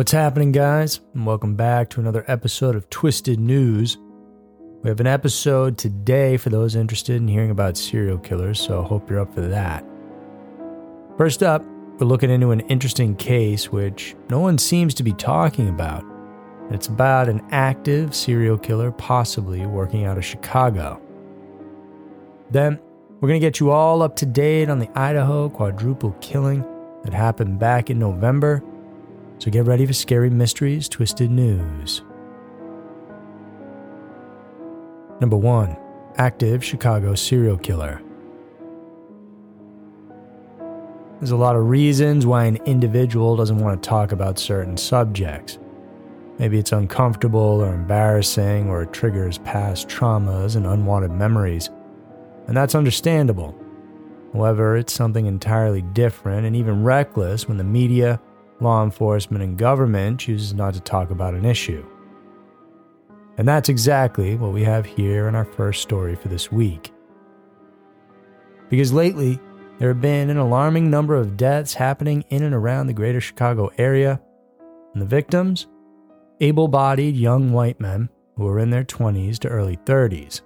What's happening, guys? And welcome back to another episode of Twisted News. We have an episode today for those interested in hearing about serial killers, so I hope you're up for that. First up, we're looking into an interesting case which no one seems to be talking about. It's about an active serial killer possibly working out of Chicago. Then, we're going to get you all up to date on the Idaho quadruple killing that happened back in November. So get ready for Scary Mysteries Twisted News. Number 1 Active Chicago Serial Killer. There's a lot of reasons why an individual doesn't want to talk about certain subjects. Maybe it's uncomfortable or embarrassing, or it triggers past traumas and unwanted memories and that's understandable. However, it's something entirely different and even reckless when the media, law enforcement, and government chooses not to talk about an issue. And that's exactly what we have here in our first story for this week. Because lately, there have been an alarming number of deaths happening in and around the greater Chicago area, and the victims? Able bodied young white men who are in their 20s to early 30s.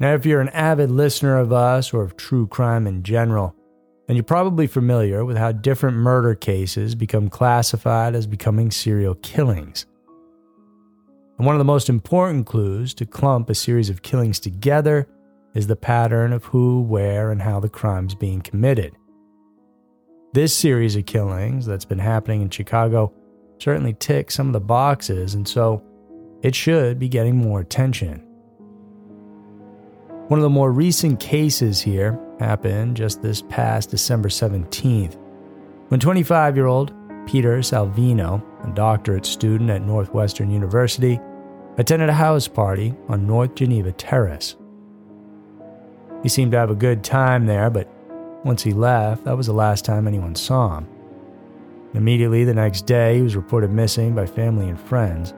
Now, if you're an avid listener of us or of true crime in general, then you're probably familiar with how different murder cases become classified as becoming serial killings. And one of the most important clues to clump a series of killings together is the pattern of who, where, and how the crime's being committed. This series of killings that's been happening in Chicago certainly ticks some of the boxes, and so it should be getting more attention. One of the more recent cases here happened just this past December 17th, when 25 year old Peter Salvino, a doctorate student at Northwestern University, attended a house party on North Geneva Terrace. He seemed to have a good time there, but once he left, that was the last time anyone saw him. Immediately the next day, he was reported missing by family and friends.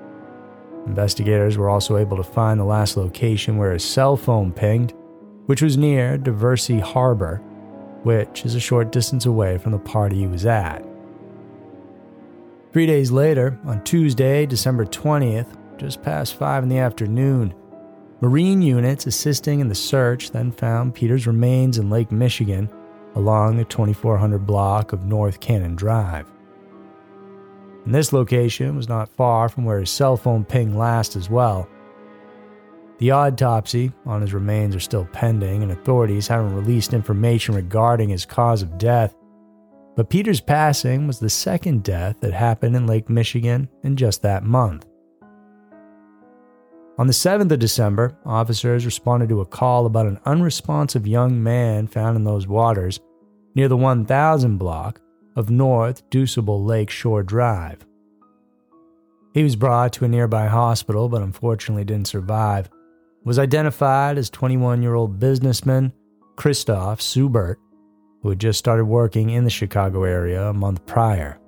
Investigators were also able to find the last location where his cell phone pinged, which was near Diversey Harbor, which is a short distance away from the party he was at. Three days later, on Tuesday, December 20th, just past 5 in the afternoon, Marine units assisting in the search then found Peter's remains in Lake Michigan along the 2400 block of North Cannon Drive. And this location was not far from where his cell phone pinged last as well. The autopsy on his remains are still pending, and authorities haven't released information regarding his cause of death. But Peter's passing was the second death that happened in Lake Michigan in just that month. On the 7th of December, officers responded to a call about an unresponsive young man found in those waters near the 1000 block of North DuSable Lake Shore Drive. He was brought to a nearby hospital but unfortunately didn't survive. Was identified as 21 year old businessman Christoph Subert, who had just started working in the Chicago area a month prior.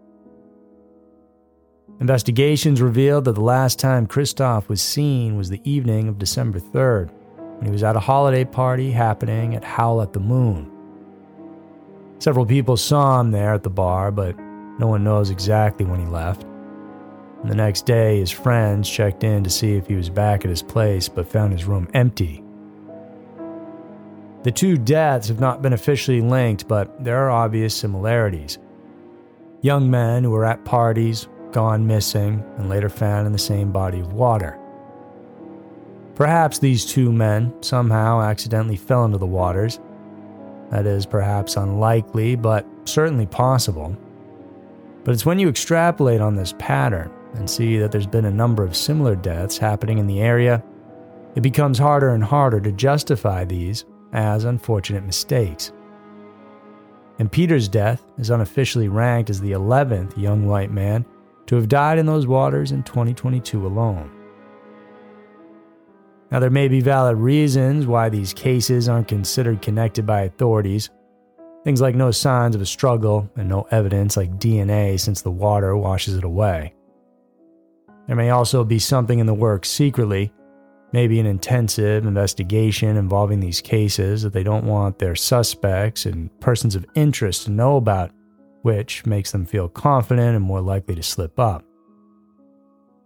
Investigations revealed that the last time Christoph was seen was the evening of December 3rd, when he was at a holiday party happening at Howl at the Moon. Several people saw him there at the bar, but no one knows exactly when he left. The next day, his friends checked in to see if he was back at his place, but found his room empty. The two deaths have not been officially linked, but there are obvious similarities. Young men who were at parties, gone missing, and later found in the same body of water. Perhaps these two men somehow accidentally fell into the waters that is perhaps unlikely, but certainly possible. But it's when you extrapolate on this pattern and see that there's been a number of similar deaths happening in the area, it becomes harder and harder to justify these as unfortunate mistakes. And Peter's death is unofficially ranked as the 11th young white man to have died in those waters in 2022 alone. Now, there may be valid reasons why these cases aren't considered connected by authorities. Things like no signs of a struggle and no evidence like DNA since the water washes it away. There may also be something in the works secretly, maybe an intensive investigation involving these cases that they don't want their suspects and persons of interest to know about which makes them feel confident and more likely to slip up.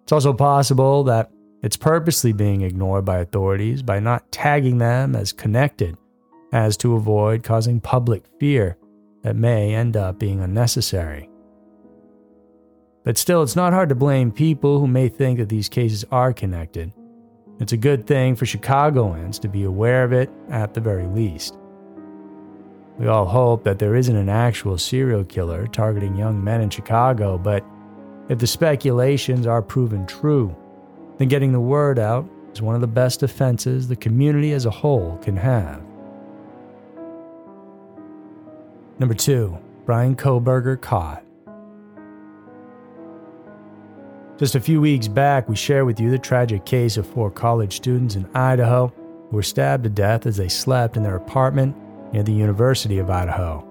It's also possible that it's purposely being ignored by authorities by not tagging them as connected, as to avoid causing public fear that may end up being unnecessary. But still, it's not hard to blame people who may think that these cases are connected. It's a good thing for Chicagoans to be aware of it at the very least. We all hope that there isn't an actual serial killer targeting young men in Chicago, but if the speculations are proven true, then getting the word out is one of the best defenses the community as a whole can have. Number two, Bryan Kohberger caught. Just a few weeks back, we shared with you the tragic case of four college students in Idaho who were stabbed to death as they slept in their apartment near the University of Idaho.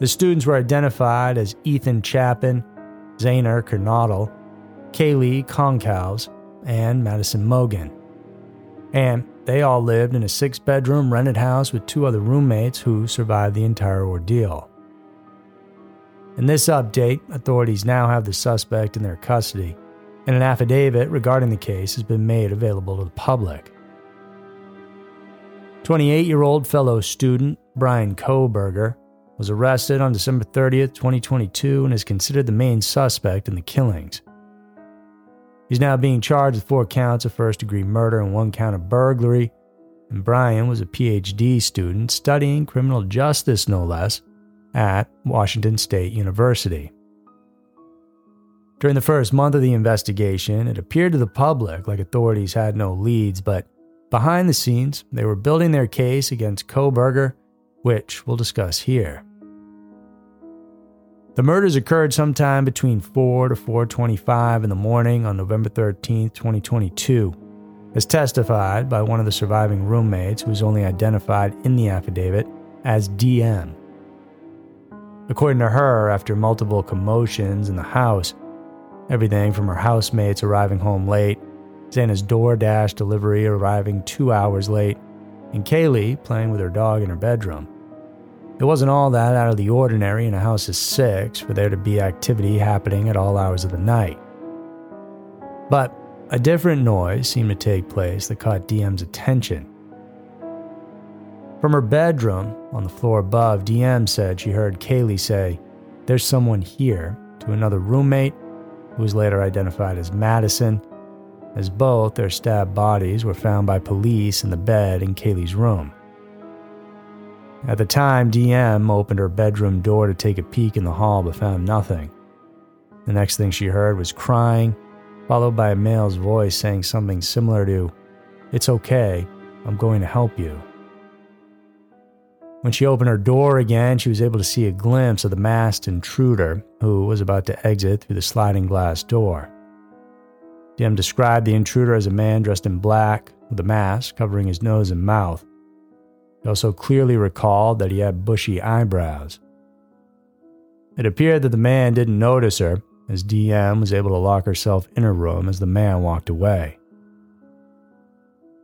The students were identified as Ethan Chapin, Xana Kernodle, Kaylee Goncalves, and Madison Mogen. And they all lived in a six bedroom rented house with two other roommates who survived the entire ordeal. In this update, authorities now have the suspect in their custody, and an affidavit regarding the case has been made available to the public. 28 year old fellow student Bryan Kohberger was arrested on December 30th, 2022, and is considered the main suspect in the killings. He's now being charged with four counts of first degree murder and one count of burglary. And Bryan was a PhD student studying criminal justice, no less, at Washington State University. During the first month of the investigation, it appeared to the public like authorities had no leads, but behind the scenes, they were building their case against Kohberger, which we'll discuss here. The murders occurred sometime between 4 to 4:25 in the morning on November 13, 2022, as testified by one of the surviving roommates who was only identified in the affidavit as DM. According to her, after multiple commotions in the house, everything from her housemates arriving home late, Xana's DoorDash delivery arriving 2 hours late, and Kaylee playing with her dog in her bedroom. It wasn't all that out of the ordinary in a house of six for there to be activity happening at all hours of the night. But a different noise seemed to take place that caught DM's attention. From her bedroom, on the floor above, DM said she heard Kaylee say, There's someone here, to another roommate, who was later identified as Madison, as both their stabbed bodies were found by police in the bed in Kaylee's room. At the time, DM opened her bedroom door to take a peek in the hall but found nothing. The next thing she heard was crying, followed by a male's voice saying something similar to, It's okay, I'm going to help you. When she opened her door again, she was able to see a glimpse of the masked intruder who was about to exit through the sliding glass door. DM described the intruder as a man dressed in black with a mask covering his nose and mouth. He also clearly recalled that he had bushy eyebrows. It appeared that the man didn't notice her, as DM was able to lock herself in her room as the man walked away.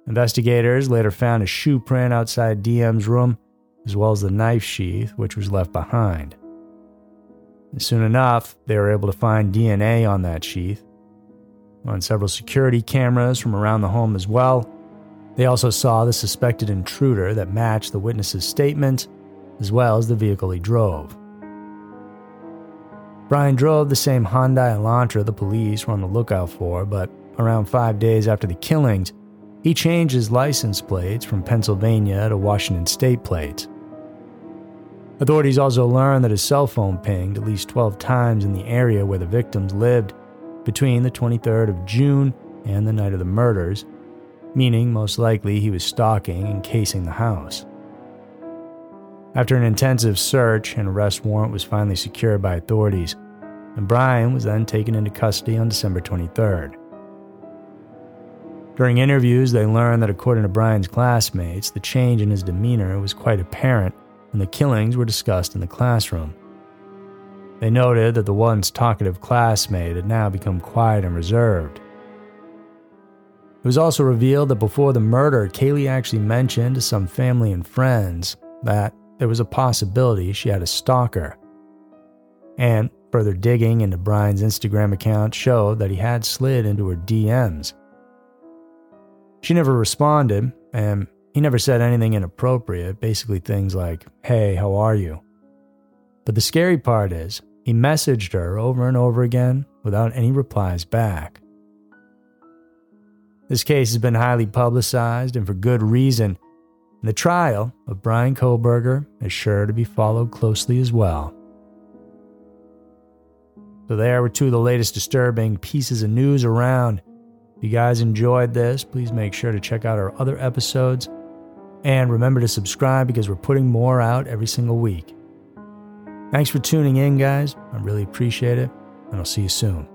Investigators later found a shoe print outside DM's room, as well as the knife sheath which was left behind. And soon enough, they were able to find DNA on that sheath, on several security cameras from around the home as well, they also saw the suspected intruder that matched the witness's statement, as well as the vehicle he drove. Bryan drove the same Hyundai Elantra the police were on the lookout for, but around five days after the killings, he changed his license plates from Pennsylvania to Washington state plates. Authorities also learned that his cell phone pinged at least 12 times in the area where the victims lived between the 23rd of June and the night of the murders, meaning most likely he was stalking and casing the house. After an intensive search, an arrest warrant was finally secured by authorities, and Bryan was then taken into custody on December 23rd. During interviews, they learned that according to Bryan's classmates, the change in his demeanor was quite apparent when the killings were discussed in the classroom. They noted that the once talkative classmate had now become quiet and reserved, it was also revealed that before the murder, Kaylee actually mentioned to some family and friends that there was a possibility she had a stalker, And further digging into Bryan's Instagram account showed that he had slid into her DMs. She never responded, and he never said anything inappropriate, basically things like, Hey, how are you? But the scary part is, he messaged her over and over again without any replies back. This case has been highly publicized and for good reason. The trial of Bryan Kohberger is sure to be followed closely as well. So, there were two of the latest disturbing pieces of news around. If you guys enjoyed this, please make sure to check out our other episodes. And remember to subscribe because we're putting more out every single week. Thanks for tuning in, guys. I really appreciate it, and I'll see you soon.